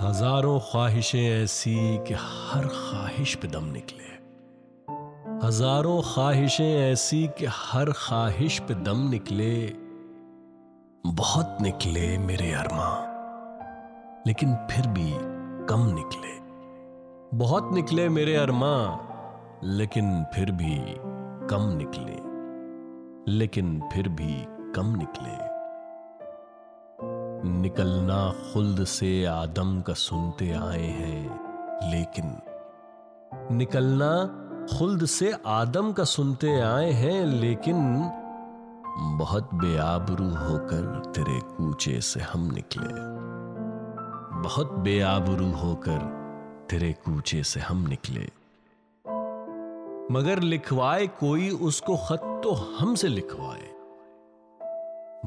हज़ारों ख्वाहिशें ऐसी कि हर ख्वाहिश पे दम निकले। हज़ारों ख्वाहिशें ऐसी कि हर ख्वाहिश पे दम निकले। बहुत निकले मेरे अरमा, लेकिन फिर भी कम निकले। बहुत निकले मेरे अरमा, लेकिन फिर भी कम निकले। लेकिन फिर भी कम निकले। निकलना खुल्द से आदम का सुनते आए हैं, लेकिन निकलना खुल्द से आदम का सुनते आए हैं, लेकिन बहुत बेआबरू होकर तेरे कूचे से हम निकले। बहुत बेआबरू होकर तेरे कूचे से हम निकले। मगर लिखवाए कोई उसको खत तो हमसे लिखवाए।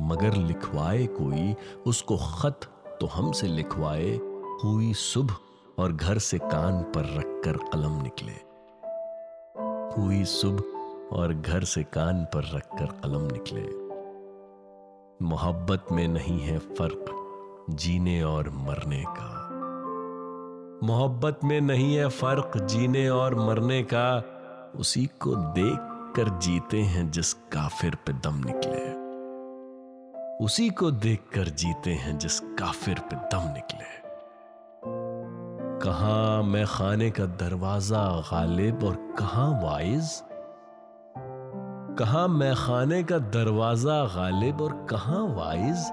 मगर लिखवाए कोई, उसको खत तो हमसे लिखवाए, हुई सुबह और घर से कान पर रखकर कलम निकले। हुई सुबह और घर से कान पर रखकर कलम निकले। मोहब्बत में नहीं है फ़र्क जीने और मरने का। मोहब्बत में नहीं है फ़र्क जीने और मरने का। उसी को देख कर जीते हैं जिस काफिर पे दम निकले। उसी को देखकर जीते हैं जिस काफिर पे दम निकले कहा मैं खाने का दरवाज़ा गालिब और कहा वाइज? कहा मैं खाने का दरवाज़ा गालिब और कहा वाइज?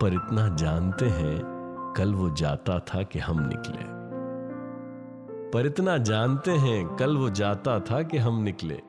पर इतना जानते हैं, कल वो जाता था कि हम निकले। पर इतना जानते हैं, कल वो जाता था कि हम निकले।